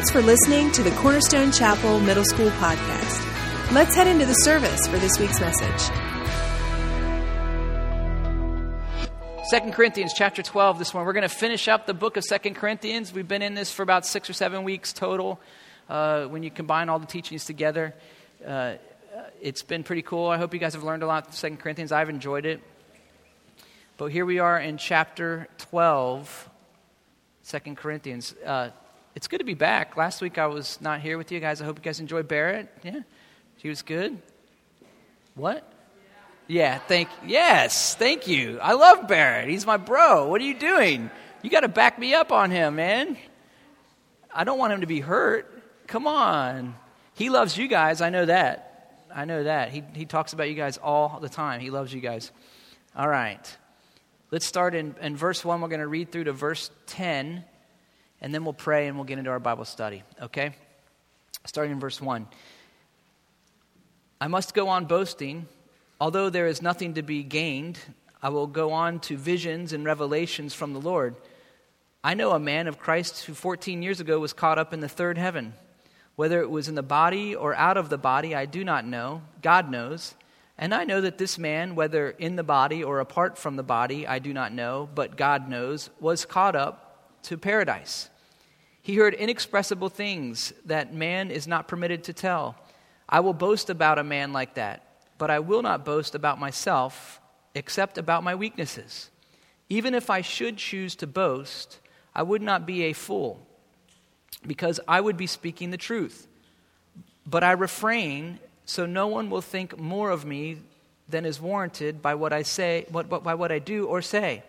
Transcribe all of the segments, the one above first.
Thanks for listening to the Cornerstone Chapel Middle School podcast. Let's head into the service for this week's message. 2 Corinthians chapter 12 this one. We're going to finish up the book of 2 Corinthians. We've been in this for about six or seven weeks total uh, when you combine all the teachings together. Uh, it's been pretty cool. I hope you guys have learned a lot from 2 Corinthians. I've enjoyed it. But here we are in chapter 12, 2 Corinthians. Uh, it's good to be back. Last week I was not here with you guys. I hope you guys enjoyed Barrett. Yeah, she was good. What? Yeah, thank yes, thank you. I love Barrett. He's my bro. What are you doing? You got to back me up on him, man. I don't want him to be hurt. Come on. He loves you guys. I know that. I know that. He he talks about you guys all the time. He loves you guys. All right. Let's start in, in verse 1. We're going to read through to verse 10, and then we'll pray and we'll get into our Bible study, okay? Starting in verse 1. I must go on boasting Although there is nothing to be gained, I will go on to visions and revelations from the Lord. I know a man of Christ who 14 years ago was caught up in the third heaven. Whether it was in the body or out of the body, I do not know. God knows. And I know that this man, whether in the body or apart from the body, I do not know, but God knows, was caught up to paradise. He heard inexpressible things that man is not permitted to tell. I will boast about a man like that but I will not boast about myself except about my weaknesses. Even if I should choose to boast, I would not be a fool, because I would be speaking the truth. But I refrain so no one will think more of me than is warranted by what I say, by what I do or say.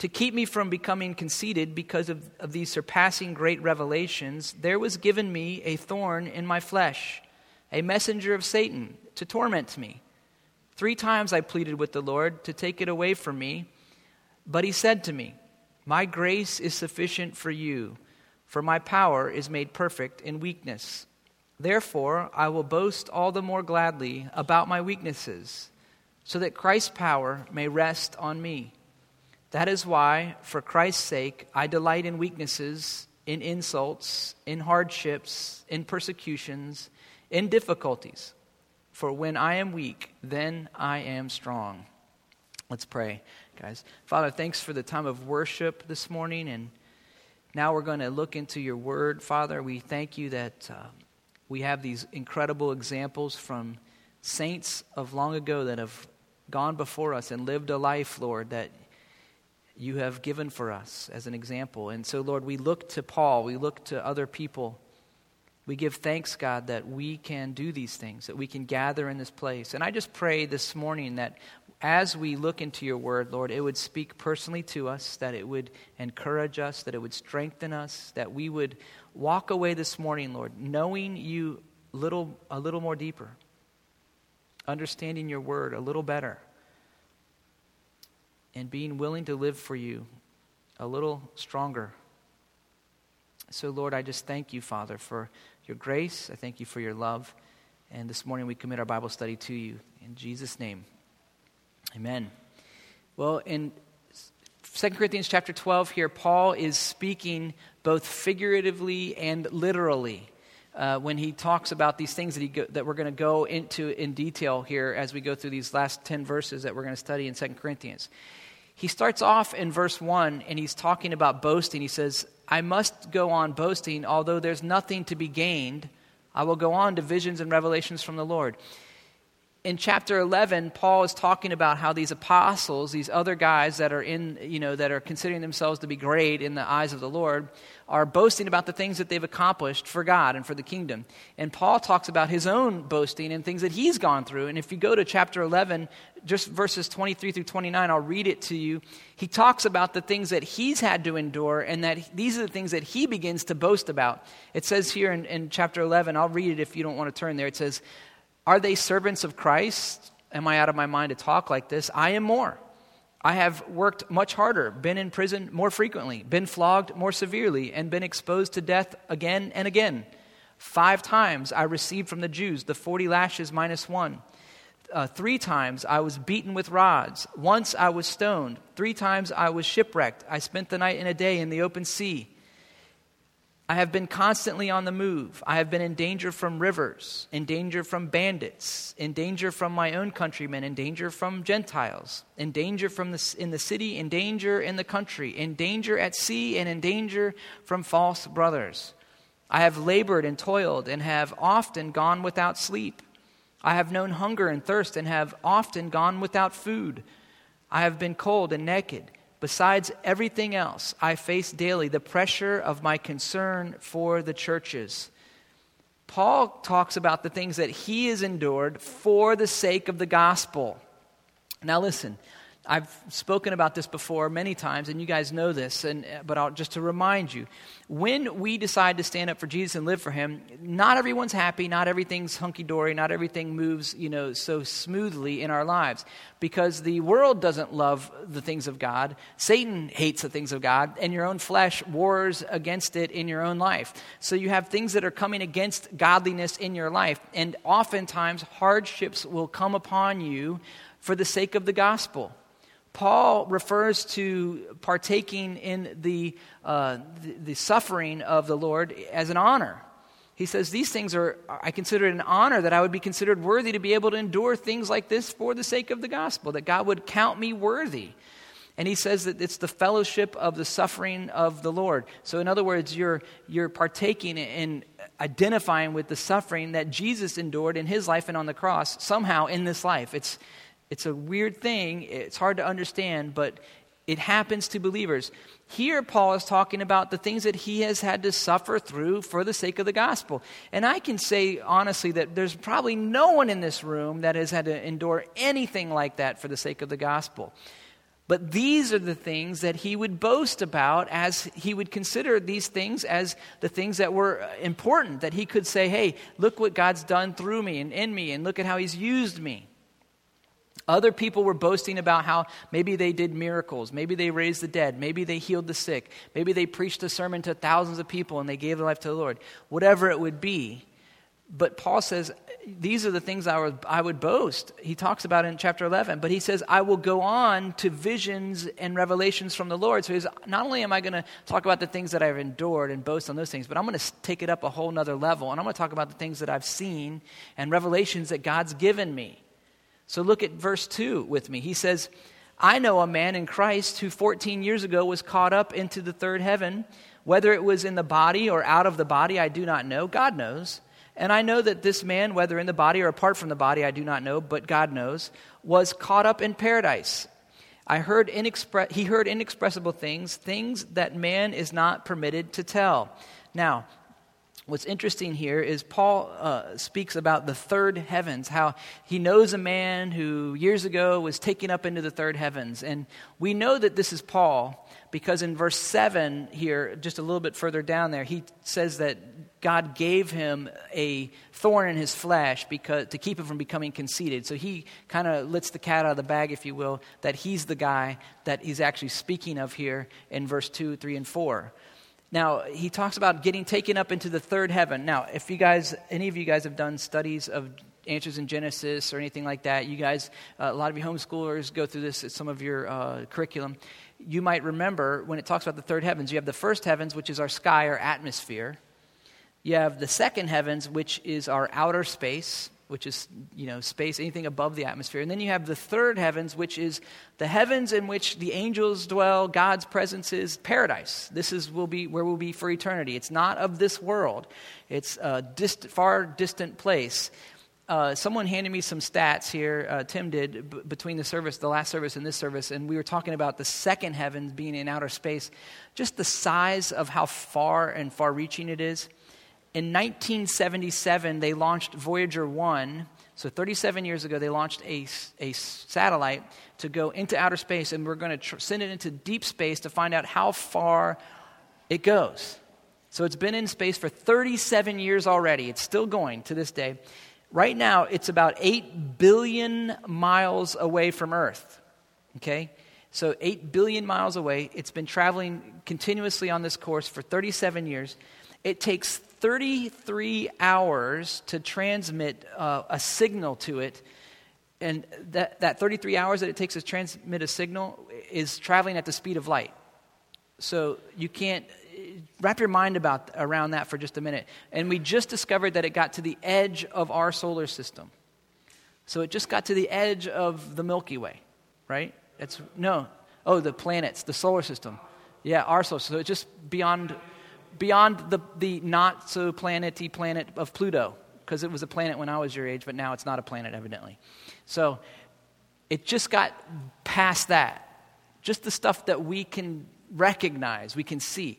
To keep me from becoming conceited because of, of these surpassing great revelations, there was given me a thorn in my flesh, a messenger of Satan to torment me. Three times I pleaded with the Lord to take it away from me, but he said to me, My grace is sufficient for you, for my power is made perfect in weakness. Therefore, I will boast all the more gladly about my weaknesses, so that Christ's power may rest on me. That is why, for Christ's sake, I delight in weaknesses, in insults, in hardships, in persecutions, in difficulties. For when I am weak, then I am strong. Let's pray, guys. Father, thanks for the time of worship this morning. And now we're going to look into your word. Father, we thank you that uh, we have these incredible examples from saints of long ago that have gone before us and lived a life, Lord, that you have given for us as an example. And so, Lord, we look to Paul, we look to other people we give thanks, God, that we can do these things, that we can gather in this place. And I just pray this morning that as we look into your word, Lord, it would speak personally to us, that it would encourage us, that it would strengthen us, that we would walk away this morning, Lord, knowing you little, a little more deeper, understanding your word a little better, and being willing to live for you a little stronger. So, Lord, I just thank you, Father, for your grace. I thank you for your love. And this morning we commit our Bible study to you. In Jesus' name, amen. Well, in 2 Corinthians chapter 12 here, Paul is speaking both figuratively and literally. Uh, when he talks about these things that, he go, that we're going to go into in detail here as we go through these last 10 verses that we're going to study in 2 Corinthians. He starts off in verse 1 and he's talking about boasting. He says, I must go on boasting, although there's nothing to be gained. I will go on to visions and revelations from the Lord. In chapter 11, Paul is talking about how these apostles, these other guys that are in, you know, that are considering themselves to be great in the eyes of the Lord, are boasting about the things that they've accomplished for God and for the kingdom. And Paul talks about his own boasting and things that he's gone through. And if you go to chapter 11, just verses 23 through 29, I'll read it to you. He talks about the things that he's had to endure and that these are the things that he begins to boast about. It says here in, in chapter 11, I'll read it if you don't want to turn there. It says, Are they servants of Christ? Am I out of my mind to talk like this? I am more. I have worked much harder, been in prison more frequently, been flogged more severely, and been exposed to death again and again. Five times I received from the Jews the 40 lashes minus one. Uh, three times I was beaten with rods. Once I was stoned. Three times I was shipwrecked. I spent the night and a day in the open sea. I have been constantly on the move. I have been in danger from rivers, in danger from bandits, in danger from my own countrymen, in danger from Gentiles, in danger from the, in the city, in danger in the country, in danger at sea, and in danger from false brothers. I have labored and toiled and have often gone without sleep. I have known hunger and thirst and have often gone without food. I have been cold and naked. Besides everything else, I face daily the pressure of my concern for the churches. Paul talks about the things that he has endured for the sake of the gospel. Now, listen, I've spoken about this before many times, and you guys know this, and, uh, but I'll, just to remind you when we decide to stand up for Jesus and live for Him, not everyone's happy, not everything's hunky dory, not everything moves you know, so smoothly in our lives because the world doesn't love the things of God, Satan hates the things of God, and your own flesh wars against it in your own life. So you have things that are coming against godliness in your life, and oftentimes hardships will come upon you for the sake of the gospel. Paul refers to partaking in the, uh, the, the, suffering of the Lord as an honor. He says, These things are, I consider it an honor that I would be considered worthy to be able to endure things like this for the sake of the gospel, that God would count me worthy. And he says that it's the fellowship of the suffering of the Lord. So, in other words, you're, you're partaking in identifying with the suffering that Jesus endured in his life and on the cross somehow in this life. It's, it's a weird thing. It's hard to understand, but it happens to believers. Here, Paul is talking about the things that he has had to suffer through for the sake of the gospel. And I can say honestly that there's probably no one in this room that has had to endure anything like that for the sake of the gospel. But these are the things that he would boast about as he would consider these things as the things that were uh, important, that he could say, hey, look what God's done through me and in me, and look at how he's used me. Other people were boasting about how maybe they did miracles, maybe they raised the dead, maybe they healed the sick, maybe they preached a sermon to thousands of people and they gave their life to the Lord, whatever it would be. But Paul says, These are the things I would, I would boast. He talks about in chapter 11, but he says, I will go on to visions and revelations from the Lord. So he's, not only am I going to talk about the things that I've endured and boast on those things, but I'm going to take it up a whole nother level, and I'm going to talk about the things that I've seen and revelations that God's given me. So look at verse 2 with me. He says, I know a man in Christ who 14 years ago was caught up into the third heaven. Whether it was in the body or out of the body, I do not know. God knows. And I know that this man, whether in the body or apart from the body, I do not know, but God knows, was caught up in paradise. I heard inexpress, he heard inexpressible things, things that man is not permitted to tell. Now, What's interesting here is Paul uh, speaks about the third heavens, how he knows a man who years ago was taken up into the third heavens. And we know that this is Paul because in verse 7 here, just a little bit further down there, he says that God gave him a thorn in his flesh because, to keep him from becoming conceited. So he kind of lets the cat out of the bag, if you will, that he's the guy that he's actually speaking of here in verse 2, 3, and 4. Now, he talks about getting taken up into the third heaven. Now, if you guys, any of you guys have done studies of answers in Genesis or anything like that, you guys, uh, a lot of you homeschoolers go through this at some of your uh, curriculum. You might remember when it talks about the third heavens, you have the first heavens, which is our sky or atmosphere. You have the second heavens, which is our outer space which is you know space anything above the atmosphere. And then you have the third heavens which is the heavens in which the angels dwell god's presence is paradise. This is will be where we'll be for eternity. It's not of this world. It's a far distant place. Uh, someone handed me some stats here uh, tim did b- between the service the last service and this service and we were talking about the second heavens being in outer space just the size of how far and far reaching it is in 1977, they launched Voyager 1. So, 37 years ago, they launched a, a satellite to go into outer space, and we're going to tr- send it into deep space to find out how far it goes. So, it's been in space for 37 years already. It's still going to this day. Right now, it's about 8 billion miles away from Earth. Okay? So, 8 billion miles away. It's been traveling continuously on this course for 37 years. It takes 33 hours to transmit uh, a signal to it. And that, that 33 hours that it takes to transmit a signal is traveling at the speed of light. So you can't wrap your mind about around that for just a minute. And we just discovered that it got to the edge of our solar system. So it just got to the edge of the Milky Way, right? It's no. Oh, the planets, the solar system. Yeah, our solar system. So it's just beyond beyond the, the not so planety planet of Pluto, because it was a planet when I was your age, but now it's not a planet, evidently. So it just got past that. Just the stuff that we can recognize, we can see.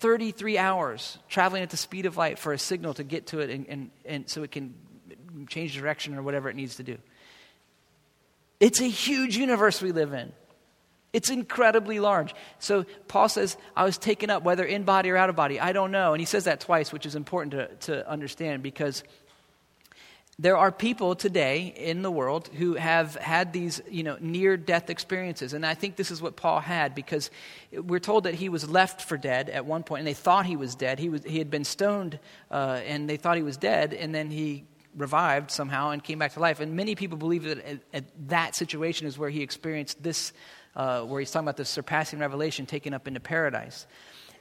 33 hours traveling at the speed of light for a signal to get to it and, and, and so it can change direction or whatever it needs to do. It's a huge universe we live in. It's incredibly large. So Paul says, I was taken up, whether in body or out of body. I don't know. And he says that twice, which is important to, to understand because there are people today in the world who have had these you know near death experiences and i think this is what paul had because we're told that he was left for dead at one point and they thought he was dead he, was, he had been stoned uh, and they thought he was dead and then he revived somehow and came back to life and many people believe that at, at that situation is where he experienced this uh, where he's talking about the surpassing revelation taken up into paradise.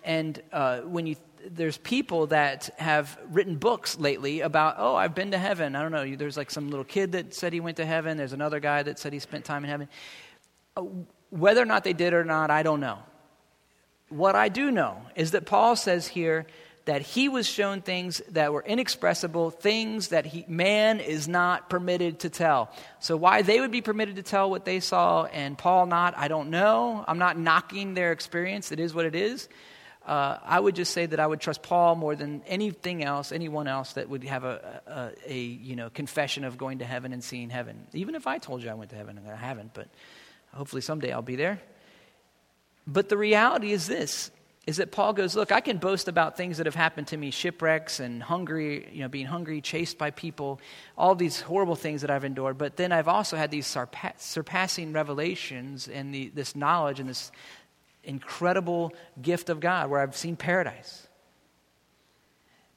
And uh, when you there's people that have written books lately about, oh, I've been to heaven. I don't know. There's like some little kid that said he went to heaven. There's another guy that said he spent time in heaven. Uh, whether or not they did or not, I don't know. What I do know is that Paul says here that he was shown things that were inexpressible, things that he, man is not permitted to tell. So, why they would be permitted to tell what they saw and Paul not, I don't know. I'm not knocking their experience, it is what it is. Uh, I would just say that I would trust Paul more than anything else, anyone else that would have a, a, a, you know confession of going to heaven and seeing heaven. Even if I told you I went to heaven, and I haven't, but hopefully someday I'll be there. But the reality is this: is that Paul goes, Look, I can boast about things that have happened to me shipwrecks and hungry, you know, being hungry, chased by people, all these horrible things that I've endured. But then I've also had these surpassing revelations and the, this knowledge and this incredible gift of God where I've seen paradise.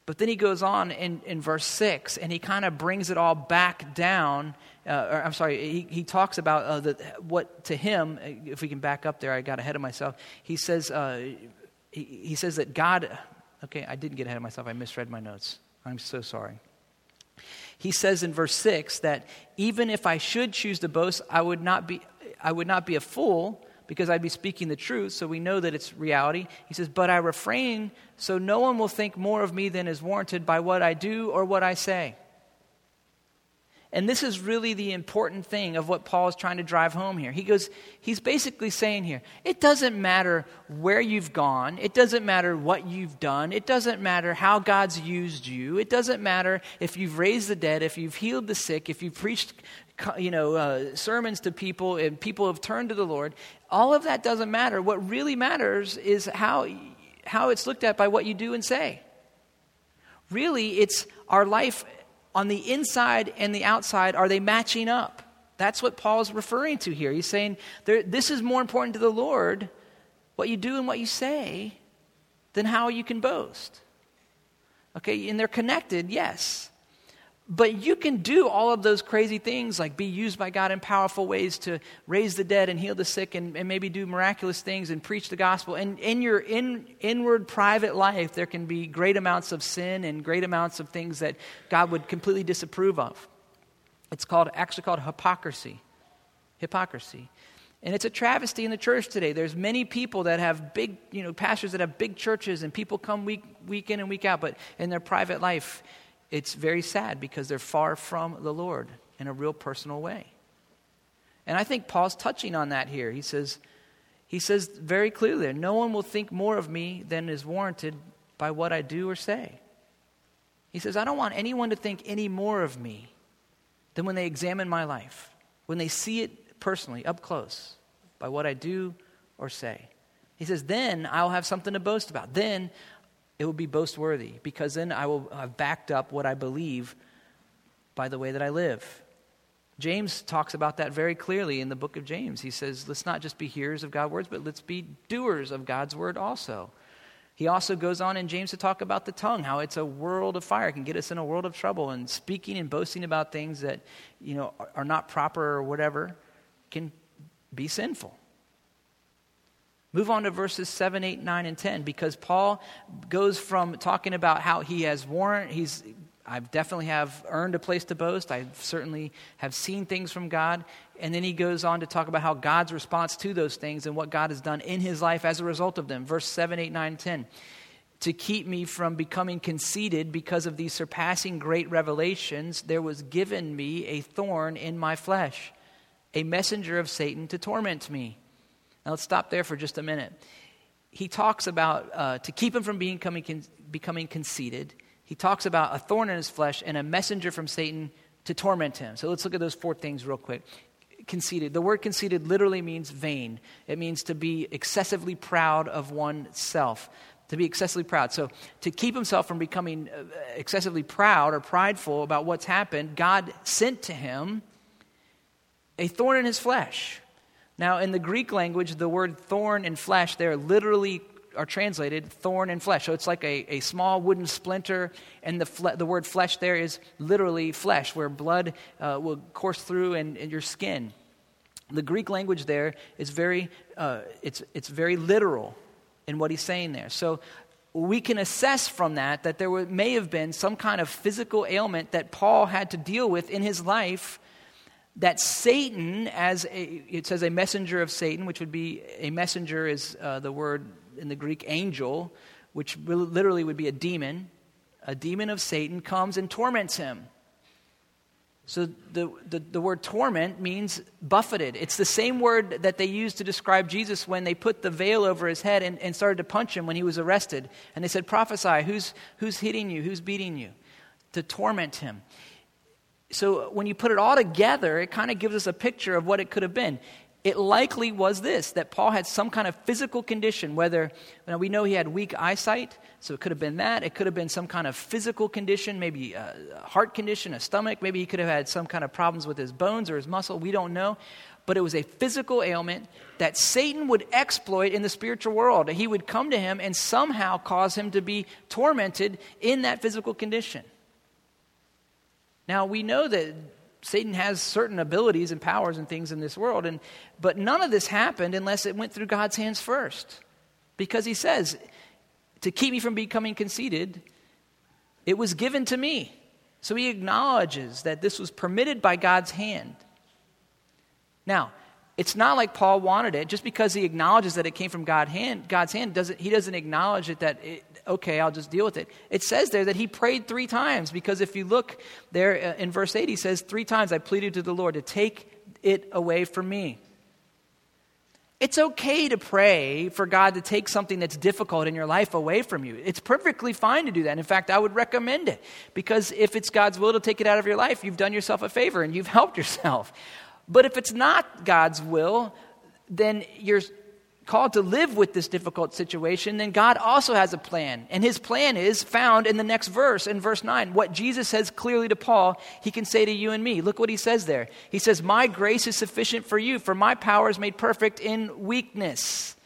But then he goes on in, in verse 6 and he kind of brings it all back down. Uh, or, I'm sorry, he, he talks about uh, the, what to him, if we can back up there, I got ahead of myself. He says, uh, he, he says that God, okay, I didn't get ahead of myself. I misread my notes. I'm so sorry. He says in verse 6 that even if I should choose to boast, I would not be, I would not be a fool because I'd be speaking the truth, so we know that it's reality. He says, But I refrain so no one will think more of me than is warranted by what I do or what I say. And this is really the important thing of what Paul is trying to drive home here. He goes, he's basically saying here, it doesn't matter where you've gone, it doesn't matter what you've done, it doesn't matter how God's used you, it doesn't matter if you've raised the dead, if you've healed the sick, if you've preached you know, uh, sermons to people and people have turned to the Lord. All of that doesn't matter. What really matters is how, how it's looked at by what you do and say. Really, it's our life on the inside and the outside, are they matching up? That's what Paul's referring to here. He's saying this is more important to the Lord, what you do and what you say, than how you can boast. Okay, and they're connected, yes. But you can do all of those crazy things, like be used by God in powerful ways to raise the dead and heal the sick and, and maybe do miraculous things and preach the gospel. And in your in, inward private life, there can be great amounts of sin and great amounts of things that God would completely disapprove of. It's called, actually called hypocrisy. Hypocrisy. And it's a travesty in the church today. There's many people that have big, you know, pastors that have big churches and people come week, week in and week out, but in their private life, it's very sad because they're far from the Lord in a real personal way. And I think Paul's touching on that here. He says, he says very clearly, no one will think more of me than is warranted by what I do or say. He says, I don't want anyone to think any more of me than when they examine my life, when they see it personally, up close, by what I do or say. He says, then I'll have something to boast about. Then it will be boast worthy because then I will have backed up what I believe by the way that I live. James talks about that very clearly in the book of James. He says, let's not just be hearers of God's words, but let's be doers of God's word also. He also goes on in James to talk about the tongue, how it's a world of fire, it can get us in a world of trouble, and speaking and boasting about things that you know are not proper or whatever can be sinful. Move on to verses 7, 8, 9, and 10 because Paul goes from talking about how he has warrant, he's I definitely have earned a place to boast. I certainly have seen things from God. And then he goes on to talk about how God's response to those things and what God has done in his life as a result of them. Verse 7, 8, 9, 10. To keep me from becoming conceited because of these surpassing great revelations, there was given me a thorn in my flesh, a messenger of Satan to torment me. Now let's stop there for just a minute. He talks about uh, to keep him from becoming, becoming conceited he talks about a thorn in his flesh and a messenger from Satan to torment him. So let's look at those four things real quick. Conceited. The word conceited literally means vain, it means to be excessively proud of oneself. To be excessively proud. So, to keep himself from becoming uh, excessively proud or prideful about what's happened, God sent to him a thorn in his flesh. Now, in the Greek language, the word thorn and flesh there literally are translated thorn and flesh. So it's like a, a small wooden splinter, and the, fle- the word flesh there is literally flesh, where blood uh, will course through and, and, your skin. The Greek language there is very, uh, it's, it's very literal in what he's saying there. So we can assess from that that there were, may have been some kind of physical ailment that Paul had to deal with in his life that Satan, as a, it says a messenger of Satan, which would be a messenger is uh, the word in the Greek angel, which literally would be a demon, a demon of Satan, comes and torments him. So the, the, the, word torment means buffeted. It's the same word that they used to describe Jesus when they put the veil over his head and, and started to punch him when he was arrested. And they said, Prophesy, who's, who's hitting you? Who's beating you? To torment him. So when you put it all together, it kind of gives us a picture of what it could have been it likely was this that Paul had some kind of physical condition, whether we know he had weak eyesight, so it could have been that. It could have been some kind of physical condition, maybe a heart condition, a stomach. Maybe he could have had some kind of problems with his bones or his muscle. We don't know. But it was a physical ailment that Satan would exploit in the spiritual world. He would come to him and somehow cause him to be tormented in that physical condition. Now, we know that Satan has certain abilities and powers and things in this world, and, but none of this happened unless it went through God's hands first. Because he says, to keep me from becoming conceited, it was given to me. So he acknowledges that this was permitted by God's hand. Now, it's not like Paul wanted it. Just because he acknowledges that it came from God hand, God's hand, doesn't, he doesn't acknowledge it that, it, okay, I'll just deal with it. It says there that he prayed three times because if you look there uh, in verse 8, he says, Three times I pleaded to the Lord to take it away from me. It's okay to pray for God to take something that's difficult in your life away from you. It's perfectly fine to do that. In fact, I would recommend it because if it's God's will to take it out of your life, you've done yourself a favor and you've helped yourself. But if it's not God's will, then you're called to live with this difficult situation, then God also has a plan. And his plan is found in the next verse, in verse 9. What Jesus says clearly to Paul, he can say to you and me. Look what he says there. He says, My grace is sufficient for you, for my power is made perfect in weakness.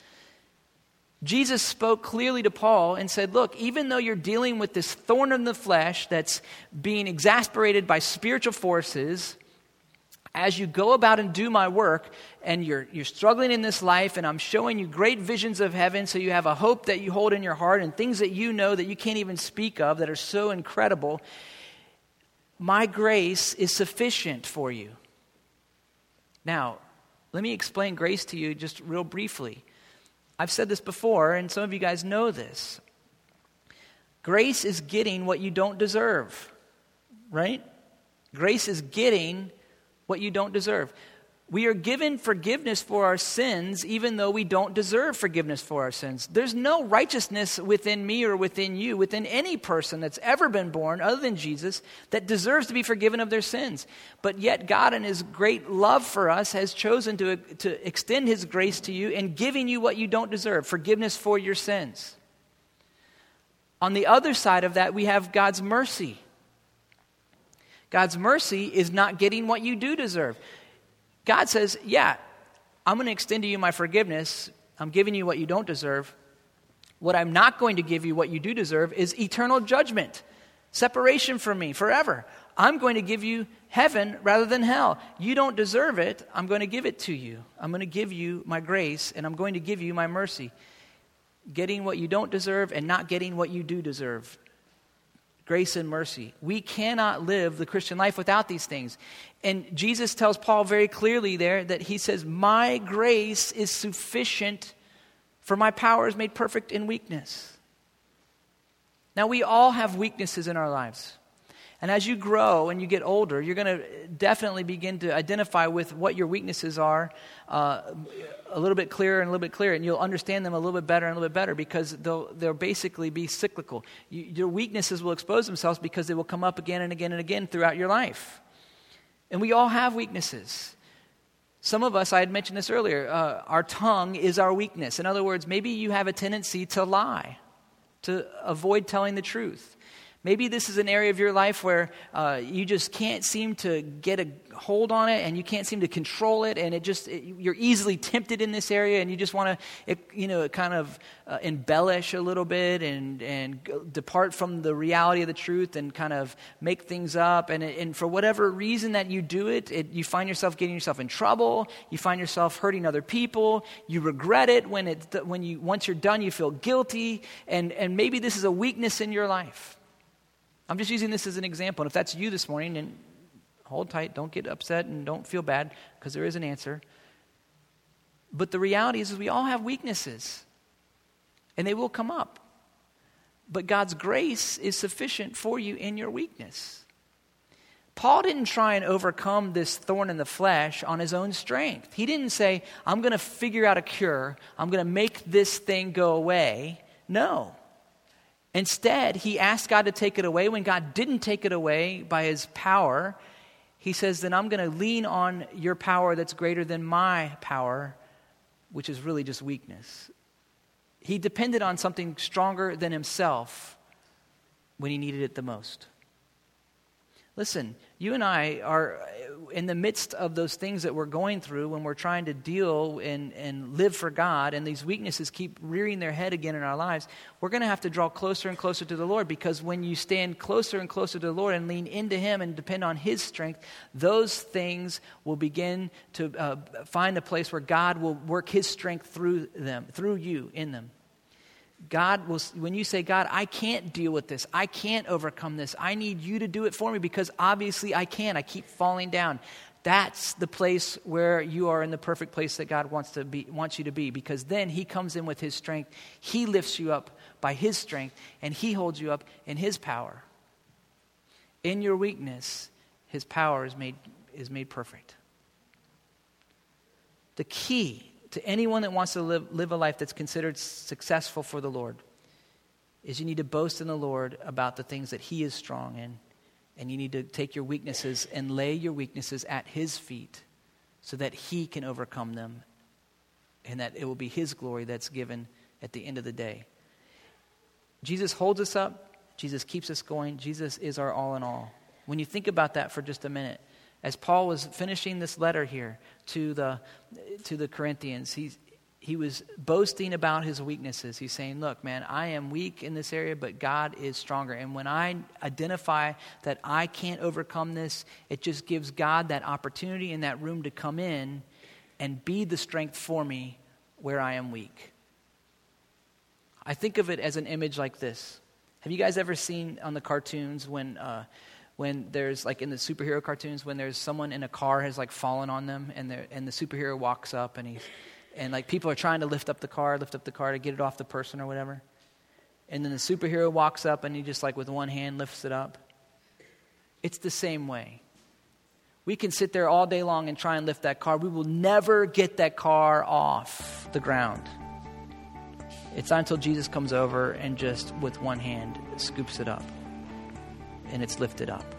Jesus spoke clearly to Paul and said, Look, even though you're dealing with this thorn in the flesh that's being exasperated by spiritual forces, as you go about and do my work and you're, you're struggling in this life and i'm showing you great visions of heaven so you have a hope that you hold in your heart and things that you know that you can't even speak of that are so incredible my grace is sufficient for you. Now let me explain grace to you just real briefly. I've said this before and some of you guys know this. Grace is getting what you don't deserve right? Grace is getting what you don't deserve. We are given forgiveness for our sins even though we don't deserve forgiveness for our sins. There's no righteousness within me or within you, within any person that's ever been born other than Jesus that deserves to be forgiven of their sins. But yet, God, in His great love for us, has chosen to, to extend His grace to you and giving you what you don't deserve forgiveness for your sins. On the other side of that, we have God's mercy. God's mercy is not getting what you do deserve. God says, Yeah, I'm going to extend to you my forgiveness. I'm giving you what you don't deserve. What I'm not going to give you, what you do deserve, is eternal judgment, separation from me forever. I'm going to give you heaven rather than hell. You don't deserve it. I'm going to give it to you. I'm going to give you my grace and I'm going to give you my mercy. Getting what you don't deserve and not getting what you do deserve. Grace and mercy. We cannot live the Christian life without these things. And Jesus tells Paul very clearly there that he says, My grace is sufficient, for my power is made perfect in weakness. Now, we all have weaknesses in our lives. And as you grow and you get older, you're going to definitely begin to identify with what your weaknesses are uh, a little bit clearer and a little bit clearer. And you'll understand them a little bit better and a little bit better because they'll, they'll basically be cyclical. You, your weaknesses will expose themselves because they will come up again and again and again throughout your life. And we all have weaknesses. Some of us, I had mentioned this earlier, uh, our tongue is our weakness. In other words, maybe you have a tendency to lie, to avoid telling the truth. Maybe this is an area of your life where uh, you just can't seem to get a hold on it and you can't seem to control it, and it just it, you're easily tempted in this area, and you just want to, you know, kind of uh, embellish a little bit and and depart from the reality of the truth and kind of make things up, and and for whatever reason that you do it, it you find yourself getting yourself in trouble, you find yourself hurting other people, you regret it when it when you once you're done, you feel guilty, and and maybe this is a weakness in your life. I'm just using this as an example. And if that's you this morning, then hold tight. Don't get upset and don't feel bad because there is an answer. But the reality is, is we all have weaknesses, and they will come up. But God's grace is sufficient for you in your weakness. Paul didn't try and overcome this thorn in the flesh on his own strength. He didn't say, I'm going to figure out a cure, I'm going to make this thing go away. No. Instead, he asked God to take it away. When God didn't take it away by his power, he says, Then I'm going to lean on your power that's greater than my power, which is really just weakness. He depended on something stronger than himself when he needed it the most. Listen, you and I are in the midst of those things that we're going through when we're trying to deal and, and live for God, and these weaknesses keep rearing their head again in our lives, we're going to have to draw closer and closer to the Lord because when you stand closer and closer to the Lord and lean into Him and depend on His strength, those things will begin to uh, find a place where God will work His strength through them, through you, in them. God will, when you say, God, I can't deal with this, I can't overcome this, I need you to do it for me because obviously I can. I keep falling down. That's the place where you are in the perfect place that God wants, to be, wants you to be because then He comes in with His strength. He lifts you up by His strength and He holds you up in His power. In your weakness, His power is made, is made perfect. The key to anyone that wants to live, live a life that's considered successful for the Lord is you need to boast in the Lord about the things that He is strong in. And you need to take your weaknesses and lay your weaknesses at His feet so that He can overcome them and that it will be His glory that's given at the end of the day. Jesus holds us up, Jesus keeps us going, Jesus is our all in all. When you think about that for just a minute, as Paul was finishing this letter here to the, to the Corinthians, he, he was boasting about his weaknesses. He's saying, Look, man, I am weak in this area, but God is stronger. And when I identify that I can't overcome this, it just gives God that opportunity and that room to come in and be the strength for me where I am weak. I think of it as an image like this. Have you guys ever seen on the cartoons when uh, when there's like in the superhero cartoons when there's someone in a car has like fallen on them and and the superhero walks up and he's and like people are trying to lift up the car lift up the car to get it off the person or whatever. And then the superhero walks up and he just like with one hand lifts it up. It's the same way. We can sit there all day long and try and lift that car. We will never get that car off the ground. It's not until jesus comes over and just with one hand scoops it up and it's lifted up.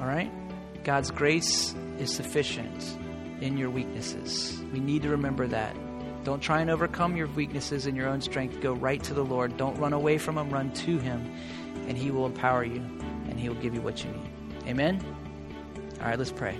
All right? God's grace is sufficient in your weaknesses. We need to remember that. Don't try and overcome your weaknesses in your own strength. Go right to the Lord. Don't run away from Him, run to Him, and He will empower you and He will give you what you need. Amen? All right, let's pray.